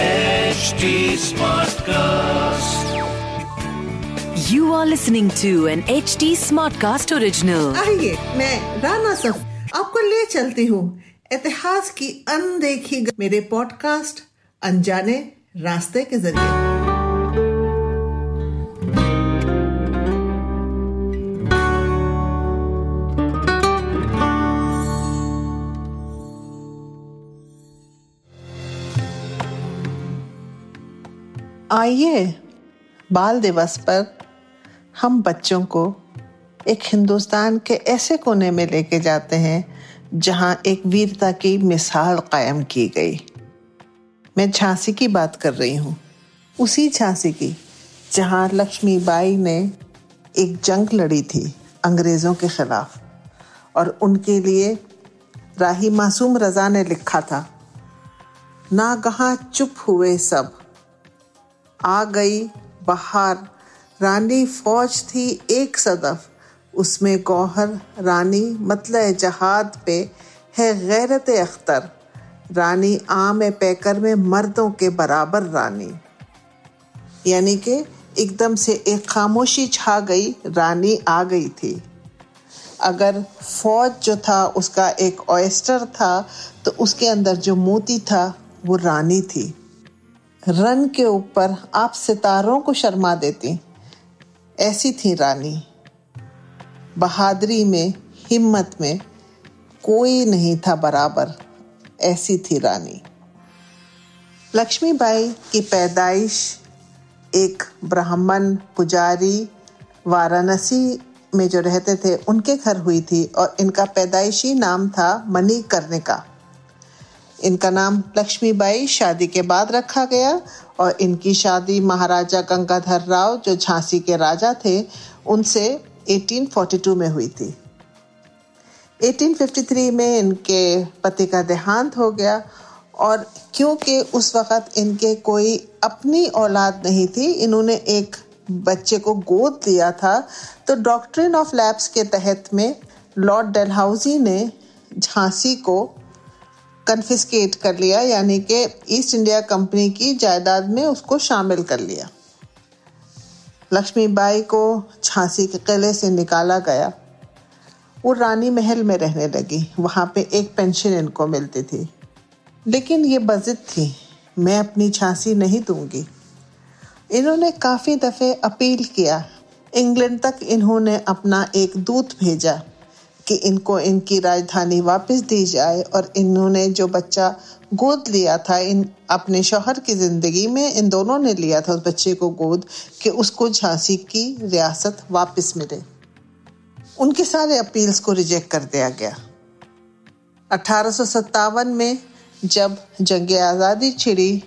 HD Smartcast. You are listening to an HD Smartcast original. आइए मैं राना सफ आपको ले चलती हूँ इतिहास की अनदेखी मेरे पॉडकास्ट अनजाने रास्ते के ज़रिए आइए, बाल दिवस पर हम बच्चों को एक हिंदुस्तान के ऐसे कोने में लेके जाते हैं, जहाँ एक वीरता की मिसाल कायम की गई। मैं झांसी की बात कर रही हूँ, उसी झांसी की, जहाँ लक्ष्मीबाई ने एक जंग लड़ी थी अंग्रेज़ों के खिलाफ, और उनके लिए राही मासूम रजा ने लिखा था नागहा चुप हुए सब आ गई बहार। रानी फौज थी एक सदफ। उसमें गौहर, रानी मतलब जहाद पे है गैरत अख्तर। रानी आम पैकर में मर्दों के बराबर रानी। यानी कि एकदम से एक खामोशी छा गई, रानी आ गई थी। अगर फौज जो था, उसका एक ऑयस्टर था तो उसके अंदर जो मोती था, वो रानी थी। रन के ऊपर आप सितारों को शर्मा देती। ऐसी थी रानी। बहादुरी में, हिम्मत में कोई नहीं था बराबर। ऐसी थी रानी। लक्ष्मीबाई की पैदाइश, एक ब्राह्मण पुजारी वाराणसी में जो रहते थे, उनके घर हुई थी और इनका पैदाइशी नाम था मनी करने का इनका नाम लक्ष्मीबाई, शादी के बाद रखा गया और इनकी शादी महाराजा गंगाधर राव, जो झांसी के राजा थे, उनसे 1842 में हुई थी। 1853 में इनके पति का देहांत हो गया और क्योंकि उस वक़्त इनके कोई अपनी औलाद नहीं थी, इन्होंने एक बच्चे को गोद लिया था तो डॉक्ट्रिन ऑफ़ लैब्स के तहत में लॉर्ड डेलहाउजी ने झांसी को कन्फिस्केट कर लिया, यानी कि ईस्ट इंडिया कंपनी की जायदाद में उसको शामिल कर लिया। लक्ष्मीबाई को झांसी के किले से निकाला गया। वो रानी महल में रहने लगी। वहाँ पे एक पेंशन इनको मिलती थी। लेकिन ये बजित थी। मैं अपनी झांसी नहीं दूँगी। इन्होंने काफ़ी दफ़े अपील किया। इंग्लैंड तक इन्होंने अपना एक दूत भेजा। कि इनको इनकी राजधानी वापस दी जाए और इन्होंने जो बच्चा गोद लिया था, इन अपने शोहर की ज़िंदगी में इन दोनों ने लिया था उस बच्चे को गोद कि उसको झांसी की रियासत वापस मिले। उनके सारे अपील्स को रिजेक्ट कर दिया गया। अठारह सौ सतावन में जब जंग आज़ादी छिड़ी,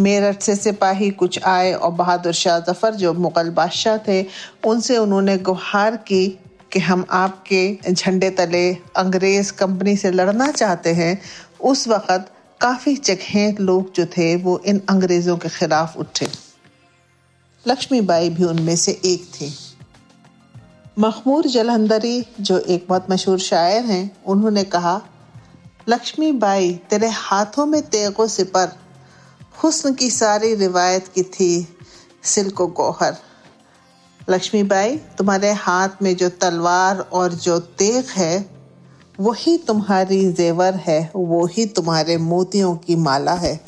मेरठ से सिपाही कुछ आए और बहादुर शाह ज़फ़र जो मुगल बादशाह थे, उनसे उन्होंने गुहार की कि हम आपके झंडे तले अंग्रेज़ कंपनी से लड़ना चाहते हैं, उस वक़्त काफ़ी जगह लोग जो थे, वो इन अंग्रेज़ों के खिलाफ उठे। लक्ष्मीबाई भी उनमें से एक थी। मखमूर जलंधरी जो एक बहुत मशहूर शायर हैं, उन्होंने कहा, लक्ष्मीबाई, तेरे हाथों में तेगो सिपर हुस्न की सारी रिवायत की थी सिल्को गौहर। लक्ष्मीबाई, तुम्हारे हाथ में जो तलवार और जो तेग है, वही तुम्हारी जेवर है, वही तुम्हारे मोतियों की माला है।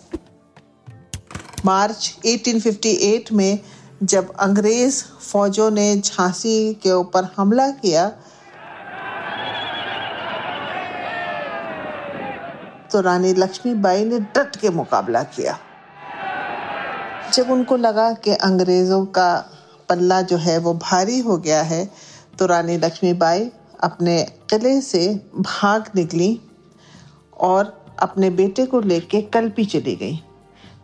मार्च 1858 में जब अंग्रेज़ फौजों ने झांसी के ऊपर हमला किया तो रानी लक्ष्मीबाई ने डट के मुकाबला किया। जब उनको लगा कि अंग्रेज़ों का पल्ला जो है वो भारी हो गया है। तो रानी लक्ष्मीबाई अपने किले से भाग निकली और अपने बेटे को लेके कल्पी चली गई।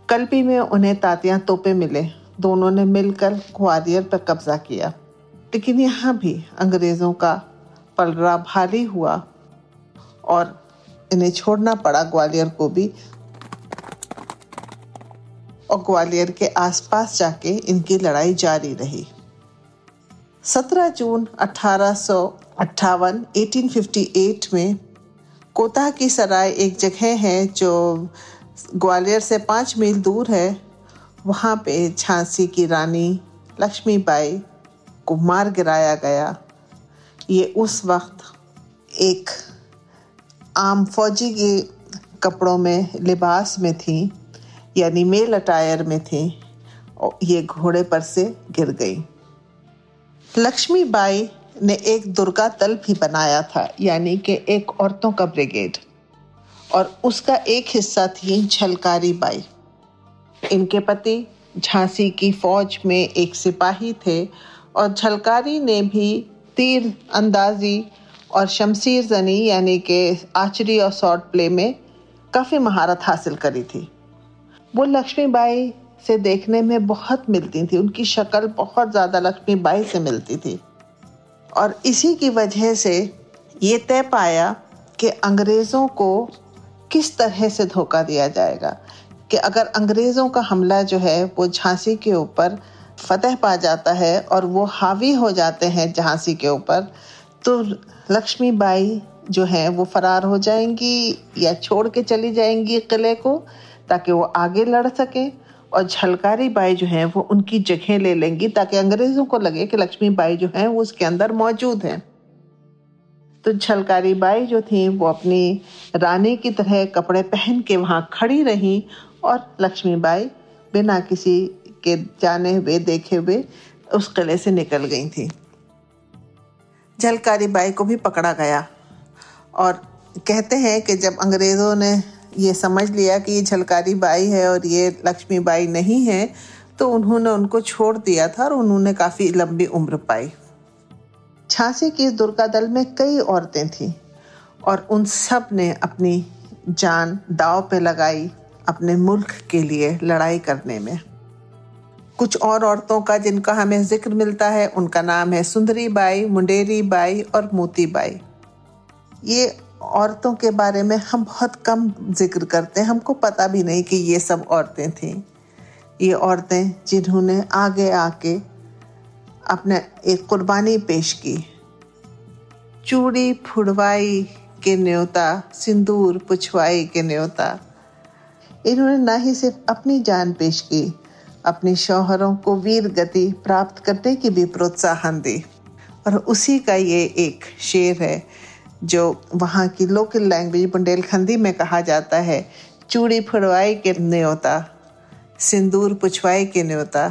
कल्पी में उन्हें तातियाँ तोपे मिले। दोनों ने मिलकर ग्वालियर पर कब्जा किया। लेकिन यहाँ भी अंग्रेज़ों का पलड़ा भारी हुआ और इन्हें छोड़ना पड़ा। ग्वालियर को भी और ग्वालियर के आसपास जाके इनकी लड़ाई जारी रही। 17 जून अठारह 1858 में कोता की सराय एक जगह है जो ग्वालियर से पाँच मील दूर है। वहाँ पे झांसी की रानी लक्ष्मीबाई को मार गिराया गया। ये उस वक्त एक आम फौजी के कपड़ों में लिबास में थी। यानी मेल अटायर में थी ये घोड़े पर से गिर गई। लक्ष्मी बाई ने एक दुर्गा दल भी बनाया था, यानी कि एक औरतों का ब्रिगेड, और उसका एक हिस्सा थी झलकारी बाई। इनके पति झांसी की फौज में एक सिपाही थे, और झलकारी ने भी तीर अंदाजी और शमशीर जनी, यानी कि आचरी और शॉर्ट प्ले में काफ़ी महारत हासिल करी थी। वो लक्ष्मीबाई से देखने में बहुत मिलती थी। उनकी शक्ल बहुत ज़्यादा लक्ष्मीबाई से मिलती थी। और इसी की वजह से ये तय पाया कि अंग्रेज़ों को किस तरह से धोखा दिया जाएगा। कि अगर अंग्रेज़ों का हमला जो है, वो झांसी के ऊपर फतेह पा जाता है और वो हावी हो जाते हैं झांसी के ऊपर तो लक्ष्मीबाई जो है, वो फरार हो जाएँगी या छोड़ के चली जाएँगी किले को। ताकि वो आगे लड़ सके और झलकारी बाई जो है वो उनकी जगह ले लेंगी ताकि अंग्रेज़ों को लगे कि लक्ष्मी बाई जो है वो उसके अंदर मौजूद हैं। तो झलकारी बाई जो थी वो अपनी रानी की तरह कपड़े पहन के वहाँ खड़ी रहीं और लक्ष्मी बाई बिना किसी के जाने हुए, देखे हुए उस किले से निकल गई थी। झलकारी बाई को भी पकड़ा गया और कहते हैं कि जब अंग्रेज़ों ने ये समझ लिया कि ये झलकारी बाई है और ये लक्ष्मी बाई नहीं है तो उन्होंने उनको छोड़ दिया था और उन्होंने काफ़ी लंबी उम्र पाई। झांसी की दुर्गा दल में कई औरतें थीं और उन सबने अपनी जान दाव पे लगाई अपने मुल्क के लिए लड़ाई करने में। कुछ और औरतों का जिनका हमें ज़िक्र मिलता है, उनका नाम है सुंदरी बाई, मुंडेरी बाई और मोती बाई। ये औरतों के बारे में हम बहुत कम ज़िक्र करते हैं। हमको पता भी नहीं कि ये सब औरतें थीं। ये औरतें जिन्होंने आगे आके अपने एक कुर्बानी पेश की। चूड़ी फुड़वाई के न्योता, सिंदूर पुछवाई के न्योता। इन्होंने ना ही सिर्फ़ अपनी जान पेश की, अपने शौहरों को वीर गति प्राप्त करने की भी प्रोत्साहन दी। और उसी का ये एक शेर है जो वहाँ की लोकल लैंग्वेज बुंदेलखंडी में कहा जाता है, चूड़ी फुड़वाई के न्योता, सिंदूर पुछवाई के न्योता।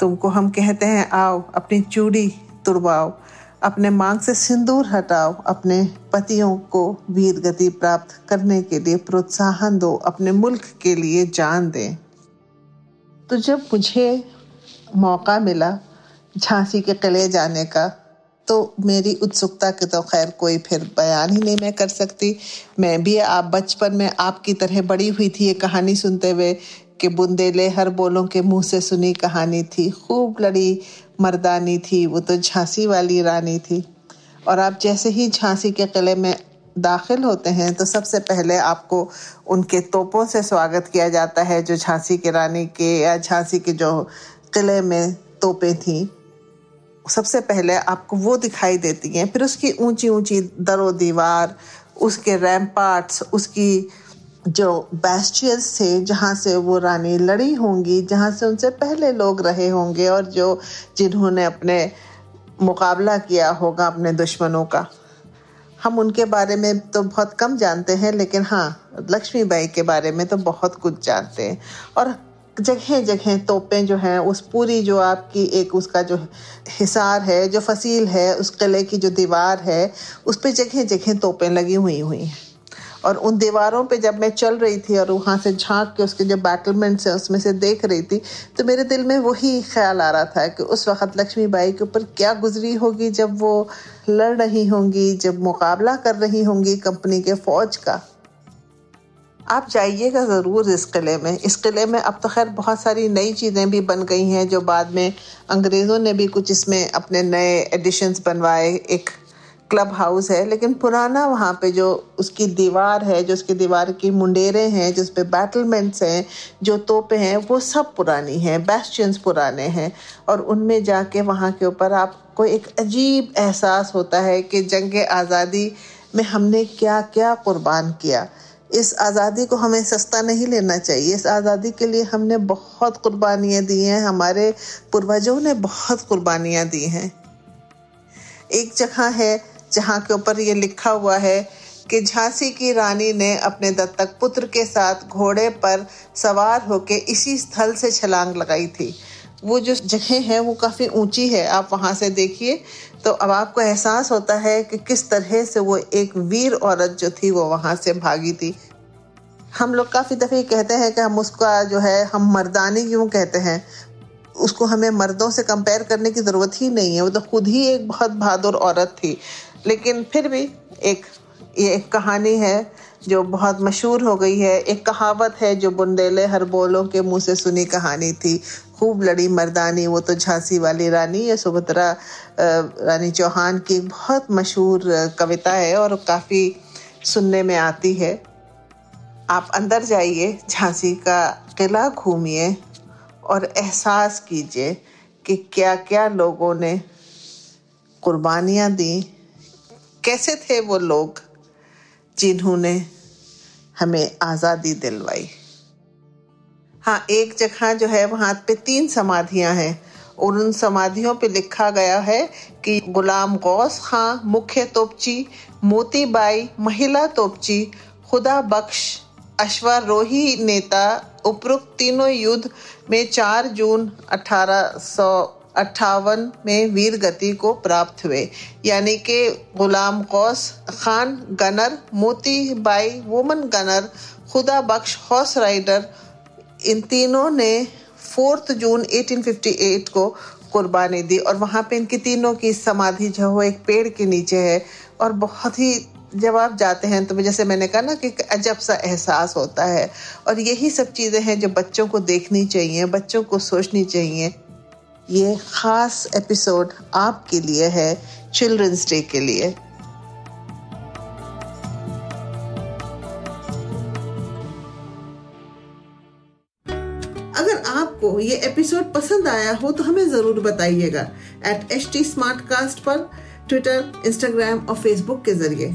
तुमको हम कहते हैं, आओ, अपनी चूड़ी तुड़वाओ, अपने मांग से सिंदूर हटाओ, अपने पतियों को वीर गति प्राप्त करने के लिए प्रोत्साहन दो, अपने मुल्क के लिए जान दें। तो जब मुझे मौका मिला, झांसी के किले जाने का तो मेरी उत्सुकता के तो खैर कोई फिर बयान ही नहीं मैं कर सकती। मैं भी आप बचपन में आपकी तरह बड़ी हुई थी ये कहानी सुनते हुए कि बुंदेले हर बोलों के मुँह से सुनी कहानी थी। खूब लड़ी मर्दानी थी, वो तो झांसी वाली रानी थी। और आप जैसे ही झांसी के किले में दाखिल होते हैं तो सबसे पहले आपको उनके तोपों से स्वागत किया जाता है, जो झांसी की रानी के या झांसी के जो किले में तोपें थी। सबसे पहले आपको वो दिखाई देती हैं, फिर उसकी ऊँची ऊँची दरो दीवार, उसके रैम्पार्ट्स उसकी जो बैस्टियस थे, जहाँ से वो रानी लड़ी होंगी, जहाँ से उनसे पहले लोग रहे होंगे और जो जिन्होंने अपने मुकाबला किया होगा अपने दुश्मनों का। हम उनके बारे में तो बहुत कम जानते हैं, लेकिन हाँ लक्ष्मीबाई के बारे में तो बहुत कुछ जानते हैं। और जगह जगह तोपें जो हैं, उस पूरी जो आपकी एक उसका जो हिसार है, जो फसील है, उस किले की जो दीवार है, उस पर जगह जगह तोपें लगी हुई हुई हैं। और उन दीवारों पे जब मैं चल रही थी और वहाँ से झाँक के उसके जो बैटलमेंट्स हैं, उसमें से देख रही थी तो मेरे दिल में वही ख्याल आ रहा था कि उस वक़्त लक्ष्मी बाई के ऊपर क्या गुजरी होगी जब वो लड़ रही होंगी, जब मुकाबला कर रही होंगी कंपनी के फ़ौज का। आप जाइएगा ज़रूर इस किले में। इस किले में अब तो खैर बहुत सारी नई चीज़ें भी बन गई हैं जो बाद में अंग्रेज़ों ने भी कुछ इसमें अपने नए एडिशंस बनवाए। एक क्लब हाउस है, लेकिन पुराना वहाँ पे जो उसकी दीवार है, जो उसकी दीवार की मुंडेरे हैं, जिस पे बैटलमेंट्स हैं, जो तोपे हैं, वो सब पुरानी हैं बैस्टियंस पुराने हैं। और उनमें जाके वहाँ के ऊपर आपको एक अजीब एहसास होता है कि जंग आज़ादी में हमने क्या क्या कुर्बान किया। इस आज़ादी को हमें सस्ता नहीं लेना चाहिए। इस आज़ादी के लिए हमने बहुत कुर्बानियाँ दी हैं। हमारे पूर्वजों ने बहुत कुर्बानियाँ दी हैं। एक जगह है जहाँ के ऊपर ये लिखा हुआ है कि झांसी की रानी ने अपने दत्तक पुत्र के साथ घोड़े पर सवार होकर इसी स्थल से छलांग लगाई थी। वो जो जगह है, वो काफ़ी ऊँची है। आप वहाँ से देखिए तो अब आपको एहसास होता है कि किस तरह से वो एक वीर औरत जो थी, वो वहाँ से भागी थी। हम लोग काफ़ी दफ़े कहते हैं कि हम उसका जो है, हम मर्दानी क्यों कहते हैं। उसको हमें मर्दों से कंपेयर करने की ज़रूरत ही नहीं है। वो तो खुद ही एक बहुत बहादुर औरत थी। लेकिन फिर भी एक, ये एक कहानी है जो बहुत मशहूर हो गई है, एक कहावत है जो बुंदेले हर बोलों के मुँह से सुनी कहानी थी। खूब लड़ी मर्दानी, वो तो झांसी वाली रानी या सुभद्रा रानी चौहान की बहुत मशहूर कविता है और काफ़ी सुनने में आती है। आप अंदर जाइए, झांसी का किला घूमिए और एहसास कीजिए कि क्या क्या लोगों ने कुर्बानियाँ दी। कैसे थे वो लोग? जिन्होंने हमें आज़ादी दिलवाई। हाँ एक जगह जो है, वहाँ पे तीन समाधियाँ हैं और उन समाधियों पे लिखा गया है कि गुलाम गौस खां मुख्य तोपची, मोतीबाई, महिला तोपची, खुदा बख्श, अश्वारोही नेता, उपरोक्त तीनों युद्ध में 4 जून अट्ठावन में वीर गति को प्राप्त हुए। यानी कि Ghulam Ghaus, Khan gunner, Moti Bai, woman gunner, Khuda Bakhsh, horse rider, इन तीनों ने फोर्थ जून 1858 को कुर्बानी दी। और वहाँ पे इनकी तीनों की समाधि जो है एक पेड़ के नीचे है। और बहुत ही जब आप जाते हैं तो जैसे मैंने कहा ना कि अजब सा एहसास होता है। और यही सब चीज़ें हैं जो बच्चों को देखनी चाहिए, बच्चों को सोचनी चाहिए। ये खास एपिसोड आपके लिए है चिल्ड्रंस डे के लिए। अगर आपको ये एपिसोड पसंद आया हो तो हमें ज़रूर बताइएगा at H T smart cast पर ट्विटर इंस्टाग्राम और फेसबुक के ज़रिए।